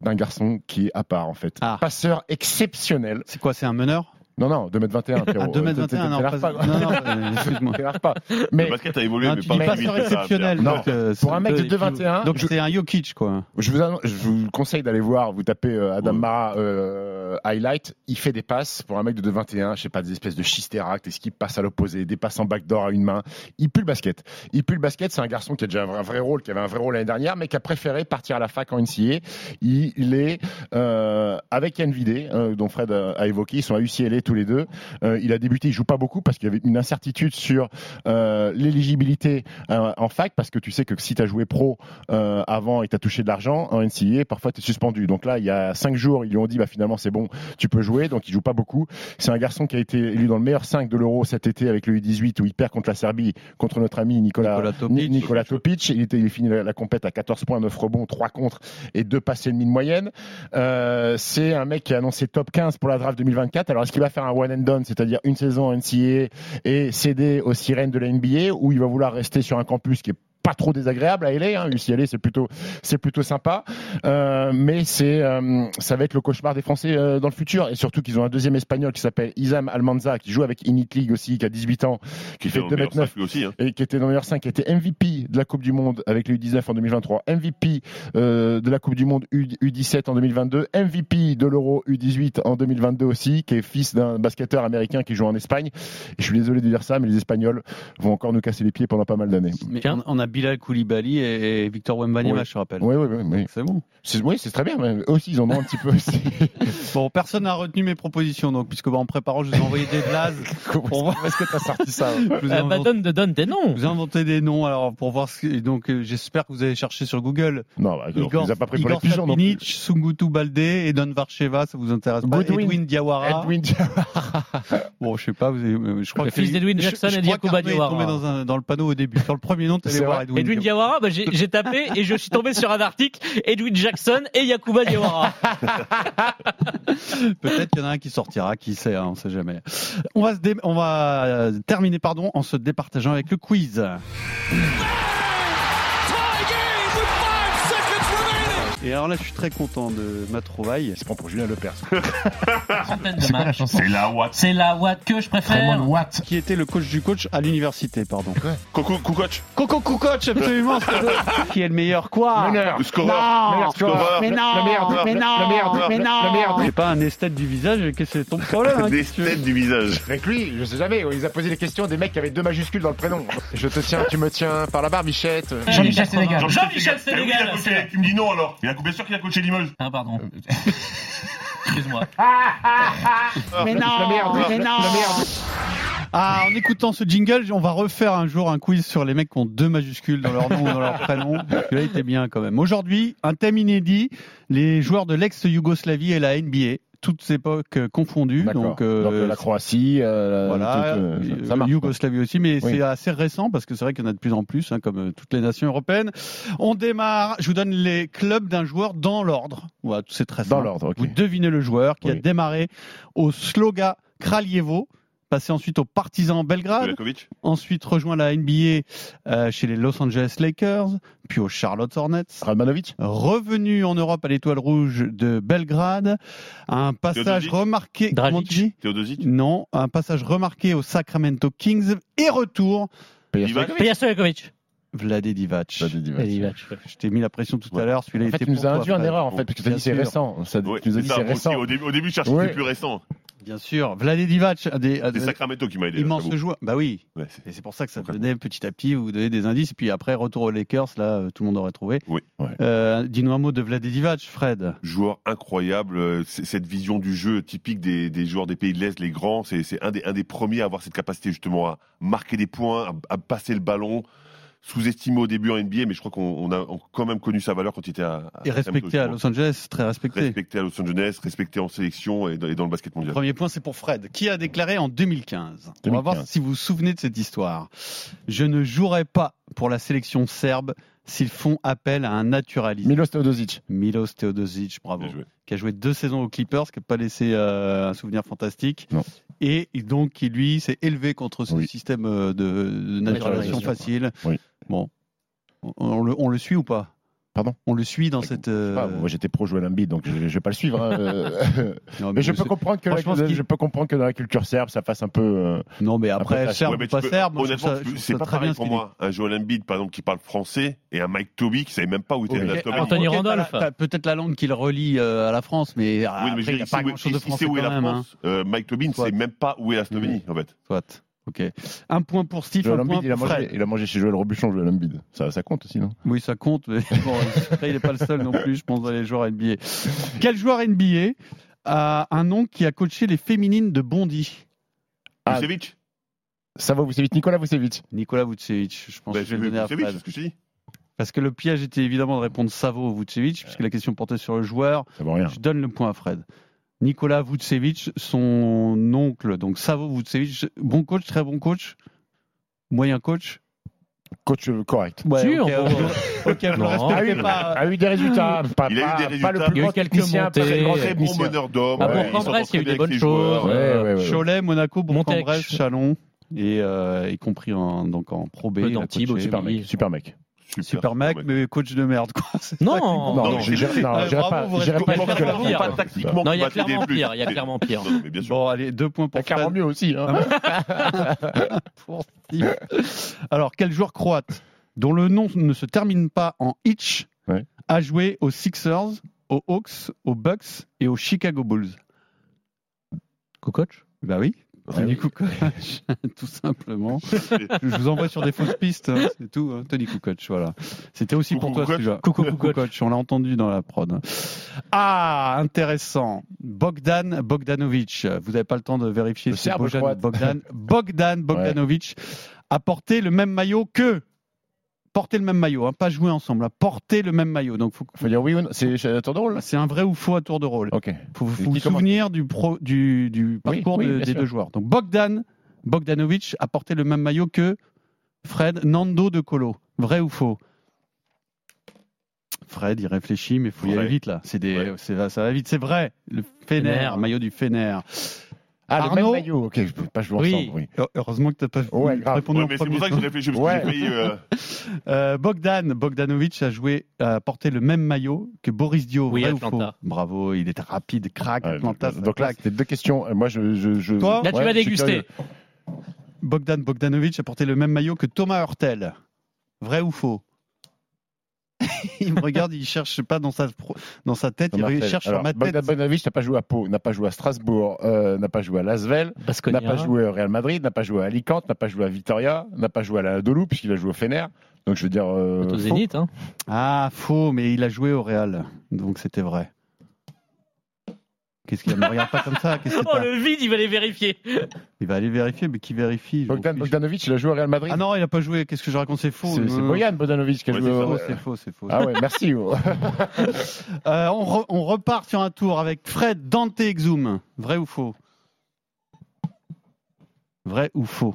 d'un garçon qui est à part en fait. Passeur exceptionnel. C'est quoi C'est un meneur? Non, non, 2m21. Ah, 2m21, non, pas. non, non, euh, excuse-moi. Pas. Mais Le basket a évolué, Non, mais pas plus passeur exceptionnel. Donc, euh, pour un mec de 2,21, Donc c'est un Jokic, quoi. Je vous, annon- je vous conseille d'aller voir, vous tapez euh, Adam Mara highlight, il fait des passes pour un mec de 2,21, je sais pas, des espèces de schisteract, est-ce qu'il passe à l'opposé, des passes en backdoor à une main. Il pue le basket. Il pue le basket, c'est un garçon qui a déjà un vrai, un vrai rôle, qui avait un vrai rôle l'année dernière, mais qui a préféré partir à la fac en NCA. Il, est euh, avec euh, dont Fred a, a évoqué, ils sont à UCLA tous les deux. Euh, il a débuté, il joue pas beaucoup parce qu'il y avait une incertitude sur euh, l'éligibilité euh, en fac, parce que tu sais que si tu as joué pro avant et tu as touché de l'argent en NCA, parfois tu es suspendu. Donc là, il y a cinq jours, ils lui ont dit bah, finalement c'est bon, tu peux jouer, donc il joue pas beaucoup. C'est un garçon qui a été élu dans le meilleur 5 de l'Euro cet été avec le U18 où il perd contre la Serbie, contre notre ami Nicolas, Nicolas Topic. Ni- Nicolas Topic. Il, était, il finit la, la compète à 14 points, 9 rebonds, 3 contre et 2 passes et demi de moyenne. C'est un mec qui a annoncé top 15 pour la draft 2024. Alors est-ce qu'il va faire un one and done, c'est-à-dire une saison NCAA et céder aux sirènes de la NBA ou il va vouloir rester sur un campus qui est pas trop désagréable à LA, hein. UCLA c'est plutôt c'est plutôt sympa, Euh, mais c'est euh, ça va être le cauchemar des Français euh, dans le futur et surtout qu'ils ont un deuxième espagnol qui s'appelle Isam Almanza qui joue avec Init League aussi qui a 18 ans, qui fait dans le 2 meilleur m 9 cinq, lui aussi, hein. et qui était dans le meilleur 5, qui était MVP de la Coupe du Monde avec les U19 en 2023, MVP euh, de la Coupe du Monde U, 17 en 2022, MVP de l'Euro U18 en 2022 aussi, qui est fils d'un basketteur américain qui joue en Espagne. Et je suis désolé de dire ça, mais les Espagnols vont encore nous casser les pieds pendant pas mal d'années. Mais on, on a Bilal Koulibaly et, et Victor Wembanyama, Oui. je rappelle. Oui, oui, oui. oui. C'est bon. Oui, c'est très bien. Mais eux aussi, ils en ont un petit peu aussi. Bon, personne n'a retenu mes propositions, donc, puisque bah, en préparant, je vous ai envoyé des blazes. pour voir. Est-ce que tu as sorti ça Je vous ai Euh, bah, inventé- donne, donne des noms. je vous ai inventé des noms, alors, pour voir ce que, donc, euh, j'espère que vous avez cherché sur Google. Non, bah, on Igor, les a pas pris pour les pigeons non plus. Sungutu Balde, Edon Varcheva, ça vous intéresse pas Goodwin. Edwin Diawara. Edwin Diawara. Bon, je sais pas, vous avez- euh, je crois Le que fils d'Edwin je- Jackson je et crois Diacoba qu'Arnaud est Diawara. tombé dans, un, dans le panneau au début. Sur le premier nom, tu voir Edwin, Edwin Diawara, bah, j'ai tapé et je suis tombé sur un article Edwin Jackson et Yakuba Diawara. Peut-être qu'il y en a un qui sortira, qui sait, hein, on sait jamais. On va, se dé- on va euh, terminer pardon, en se départageant avec le quiz. Et alors là, je suis très content de ma trouvaille. Il se prend pour Julien Lepers. De matchs. C'est la Watt. C'est la Watt que je préfère. Watt. Qui était le coach du coach à l'université, pardon. Coucou, Kukoc. Coco Coach, absolument. c'est- qui est le meilleur quoi? Meneur. Le scoreur. Non, Meilleur scoreur. mais Le- non, le meilleur, mais le- non, le meilleur, mais le- non. le meilleur. C'est pas un esthète du visage, qu'est-ce que c'est ton problème hein, Des qu'est-ce que tu veux têtes du visage. Avec lui, je sais jamais, il a posé des questions des mecs qui avaient deux majuscules dans le prénom. Je te tiens, tu me tiens par la barbichette. Jean-Michel Sénégal. Jean-Michel Jean-Michel Sénégal. Eh oui, il a coaché- Tu me dis non alors. Il a, bien sûr qu'il a coaché Limoges. Ah, pardon. Excuse-moi. Mais non, La merde, mais non. la merde. Ah, en écoutant ce jingle, on va refaire un jour un quiz sur les mecs qui ont deux majuscules dans leur nom ou dans leur prénom. Parce que là, il était bien quand même. Aujourd'hui, un thème inédit les joueurs de l'ex-Yougoslavie et la NBA, toutes époques euh, confondues. Donc, euh, Donc, euh, la Croatie, euh, Voilà, tout, ça- ça marche. Yougoslavie aussi, mais Oui. c'est assez récent parce que c'est vrai qu'il y en a de plus en plus, hein, comme toutes les nations européennes. On démarre, je vous donne les clubs d'un joueur dans l'ordre. Voilà, c'est très Dans simple. l'ordre, ok. Vous devinez le joueur qui a démarré au Sloga Kraljevo, passé ensuite au Partizan Belgrade, ensuite rejoint la NBA euh, chez les Los Angeles Lakers, puis aux Charlotte Hornets. Radmanovic Revenu en Europe à l'Étoile Rouge de Belgrade, un passage Teodosic remarqué. Dragic. Théodosic. non, un passage remarqué au Sacramento Kings et retour Divac. Peja Stojkovic. Vlade Divac. Je t'ai mis la pression tout à l'heure, celui-là En fait, était tu nous pour as induit en erreur, en fait, parce que tu as dit c'est récent. Ça, Ouais, tu nous as dit c'est récent. Au début, au début, je cherchais plus récent. Bien sûr, Vlade Divac, un des, des Sacramento qui m'a aidé. là, immenses j'avoue. joueurs. Bah oui, Ouais, et c'est pour ça que ça donnait petit à petit, vous donnez des indices, et puis après, retour aux Lakers, là, euh, tout le monde aurait trouvé. Oui. Euh, Dis-nous un mot de Vlade Divac, Fred. Joueur incroyable, euh, cette vision du jeu typique des, des joueurs des pays de l'Est, les grands, c'est c'est un des, un des premiers à avoir cette capacité justement à marquer des points, à, à passer le ballon, sous-estimé au début en NBA, mais je crois qu'on on a quand même connu sa valeur quand il était à, à Et respecté à Los Angeles, très respecté. respecté à Los Angeles, respecté en sélection et dans, et dans le basket mondial. Premier point, c'est pour Fred, qui a déclaré en 2015. On va voir 2015. si vous vous souvenez de cette histoire. Je ne jouerai pas pour la sélection serbe s'ils font appel à un naturaliste. Milos Teodosic. Milos Teodosic, bravo. Qui a joué deux saisons aux Clippers, qui n'a pas laissé euh, un souvenir fantastique. Non. Et donc, qui lui s'est élevé contre ce Oui. système euh, de, de naturalisation Naturalisation, facile. Oui. Bon. On, on le, on le suit ou pas? Pardon? On le suit dans cette. euh, Ah, moi j'étais pro Joel Embiid, donc je, je vais pas le suivre. hein, euh. non, mais je c'est- peux comprendre que la- franchement, ce qui- je peux comprendre que dans la culture serbe, ça fasse un peu. euh, Non, mais après, tâche. serbe Ouais, mais ou tu pas peux- serbe, moi, je trouve honnêtement, ça- je trouve c'est ça pas très pareil bien pour qu'il moi. Un Joel Embiid, par exemple, qui parle français, et un Mike Toby qui savait même pas où était Oui. la Slovénie. Anthony Ok, t'as Randolph. t'as peut-être la langue qui le relie euh, à la France, mais Oui, après, mais je il veux n'y a dire, pas il sait où- grand-chose de il sait français où est quand la même. hein. France. Euh, Mike Tobin ne Soit. sait même pas où est la Slovénie, en fait. Soit. Ok. Un point pour Steve, Joel un point Embiid, il a, pour mangé, Fred. il a mangé chez Joel Robuchon, Joel Embiid. Ça, ça compte aussi, non? Oui, ça compte, mais bon, après, il n'est pas le seul non plus, je pense, dans les joueurs NBA. Quel joueur NBA a un nom qui a coaché les féminines de Bondy Ah, Vucevic Ça va, Vucevic, Nicolas Vucevic. Nicolas Vucevic. Je pense Bah, que je vais le donner à Vucevic, Fred. c'est ce que je te dis. Parce que le piège était évidemment de répondre Savo ou Vucevic, puisque la question portait sur le joueur. Ça vaut rien. Je donne le point à Fred. Nicolas Vucevic, son oncle, donc Savo Vucevic, bon coach, très bon coach, moyen coach? Coach euh, correct. Ouais, Sûr, ok, bon. ok, ok, vous le Non. respectez oui, pas. a eu des résultats. Pas, Il a eu pas- des pas résultats. le Il y plus a eu quelques pas le montées. grand Très bon meneur d'hommes. À ouais, il Bourg-en-Bresse, il y a eu des bonnes choses. joueurs. Ouais, ouais, ouais. Cholet, Monaco. Bourg-en-Bresse, Chalon, et euh, y compris en, donc en Pro B. Peu il a d'Antibes coaché. aussi. Super mec. Super mec. Super mec, mais coach de merde, quoi. Non. Non, Non, non, bravo, pas. pas tactiquement. Non, il y a t'aider clairement pire, il y a clairement pire. Non, non, mais bien sûr. Bon, allez, deux points pour clairement mieux aussi. hein. Alors, quel joueur croate dont le nom ne se termine pas en itch Ouais. a joué aux Sixers, aux Hawks, aux Bucks et aux Chicago Bulls? Co-coach Bah oui. Ah Tony oui. Kukoc, tout simplement. Je vous envoie sur des fausses pistes, hein, c'est tout. hein. Tony Kukoc, voilà. C'était aussi pour toi Kukoc. celui-là. Coucou Kukoc, on l'a entendu dans la prod. Ah, intéressant. Bogdan Bogdanovic. Vous n'avez pas le temps de vérifier Le si c'est croate. Bogdan. Bogdan Bogdanovic a porté le même maillot que. Porter le même maillot, hein, pas jouer ensemble, hein, porter le même maillot. Donc, faut, Faut dire oui ou non. C'est à tour de rôle c'est un vrai ou faux à tour de rôle. Ok. Faut, faut vous souvenir du, pro, du, du parcours oui, de- bien des sûr. deux joueurs. Donc Bogdan Bogdanovic a porté le même maillot que Fred Nando de Colo. Vrai ou faux? Fred, il réfléchit, mais il faut y aller vite là. C'est des, Ouais. c'est- ça va vite. C'est vrai. Le Fener, Fener. maillot du Fener. Ah, le Arnaud même maillot. Ok, je peux pas jouer Oui. ensemble. Oui. Heu- Heureusement que tu n'as pas Ouais, grave. répondu Ouais, en mais c'est premier. pour ça que j'ai réfléchi, parce que Ouais. j'ai failli. euh, Euh, Bogdan Bogdanovic a joué, a porté le même maillot que Boris Dio. Oui, vrai ou faux? Bravo, il était rapide, crack, Ouais, Atlanta. donc, là, c'était deux questions. Euh, Moi, je. je, je- Toi Là, tu Ouais, vas déguster. Bogdan Bogdanovic a porté le même maillot que Thomas Hurtel. Vrai ou faux? Il me regarde, il cherche pas dans sa, pro- dans sa tête, il Hurtel. cherche Alors, sur ma tête. N'a pas joué à Pau, n'a pas joué à Strasbourg, euh, n'a pas joué à Lasvel, n'a pas joué au Real Madrid, n'a pas joué à Alicante, n'a pas joué à Vitoria, n'a pas joué à la Dolou puisqu'il a joué au Fener. Donc je veux dire. euh, Au faux. Zénith, hein. Ah, faux, mais il a joué au Real, donc c'était vrai. Qu'est-ce qu'il y a Me regarde pas comme ça. Que Oh, le vide, il va les vérifier. Il va aller vérifier, mais qui vérifie Bogdan. Bogdanovic, il a joué au Real Madrid. Ah non, il a pas joué. Qu'est-ce que je raconte C'est faux. c'est Boyan Bogdanovic qui a Ouais, joué c'est au. C'est faux, c'est faux. Ah ouais, merci. Euh, on, re- on repart sur un tour avec Fred Dante Exum. Vrai ou faux? Vrai ou faux?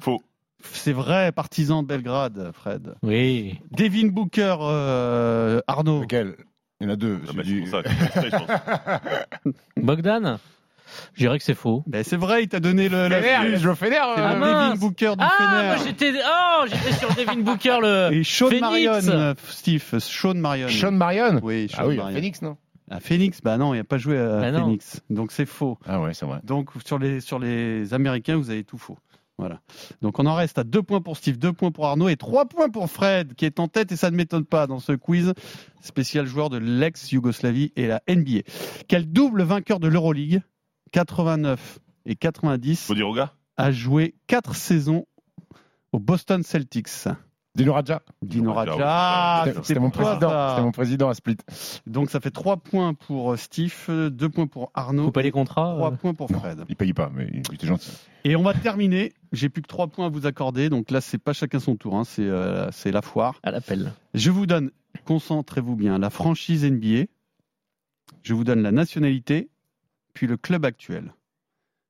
Faux. C'est vrai, partisan de Belgrade, Fred. Oui. Devin Booker, euh, Arnaud. Lequel? Il y en a deux. Ah bah, c'est pour ça je pense. Bogdan Je dirais que c'est faux. Ben, c'est vrai, il t'a donné le. au Fener. C'est euh, Ah. Devin Booker du Ah, Fener. moi j'étais oh, j'étais sur Devin Booker le Et Sean Phoenix. Marion, Steve. Sean Marion. Sean Marion. Oui, Sean Ah oui, Marion. Phoenix, non À Phoenix, bah non, il n'a pas joué à Bah non. Phoenix. Donc c'est faux. Ah ouais, c'est vrai. Donc sur les, sur les Américains, vous avez tout faux. Voilà. Donc on en reste à deux points pour Steve, deux points pour Arnaud et trois points pour Fred, qui est en tête et ça ne m'étonne pas dans ce quiz spécial joueur de l'ex-Yougoslavie et la NBA. Quel double vainqueur de l'Euroleague, 89 et 90, Faut dire au gars a joué quatre saisons au Boston Celtics? Dino Radja. Dino oui. ah, C'était- mon mon président à Split. Donc ça fait trois points pour Steve, deux points pour Arnaud, Couper les contrats. trois euh. points pour Fred. Il paye pas, mais il était gentil. Et on va terminer. J'ai plus que trois points à vous accorder. Donc là, c'est pas chacun son tour. hein. C'est euh, c'est la foire. à l'appel. Je vous donne, concentrez-vous bien, la franchise NBA. Je vous donne la nationalité, puis le club actuel.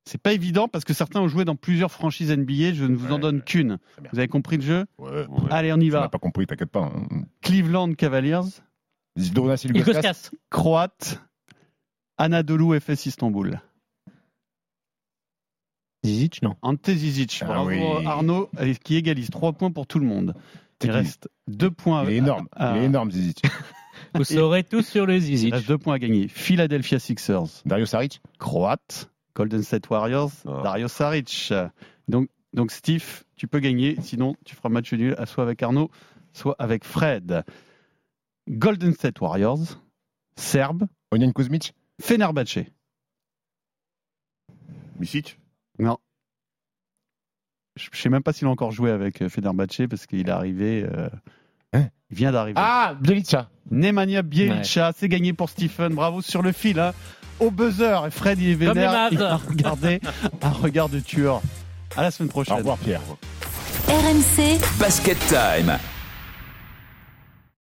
C'est pas évident parce que certains ont joué dans plusieurs franchises NBA. Je ne vous en donne qu'une. Vous avez compris le jeu Ouais. Ouais. Allez, on y On n'a va. pas compris, t'inquiète pas. hein. Cleveland Cavaliers, Il Ilgauskas. casse. Croate, Anadolu FS Istanbul. Zizic, non. Ante Zizic. Ah Bravo oui. Arnaud, qui égalise trois points pour tout le monde. Il reste deux points. Il est énorme. à- Il est énorme, Zizic. Vous saurez tous sur le Il Zizic. reste deux points à gagner. Philadelphia Sixers, Dario Saric croate. Golden State Warriors, Ah. Dario Saric. Donc, donc Steve, tu peux gagner. Sinon, tu feras match nul, soit avec Arnaud, soit avec Fred. Golden State Warriors, Serbe, Onion Kuzmic Fenerbahce. Misic Non. Je ne sais même pas s'il a encore joué avec euh, Fenerbahce parce qu'il est arrivé. euh, Hein il vient d'arriver. Ah, Bjelica. Nemanja Bjelica, c'est gagné pour Stephen. Bravo sur le fil. hein. Au buzzer. Et Fred, il est vénère. Il a regardé un regard de tueur. À la semaine prochaine. Au revoir, Pierre. RMC Basket Time.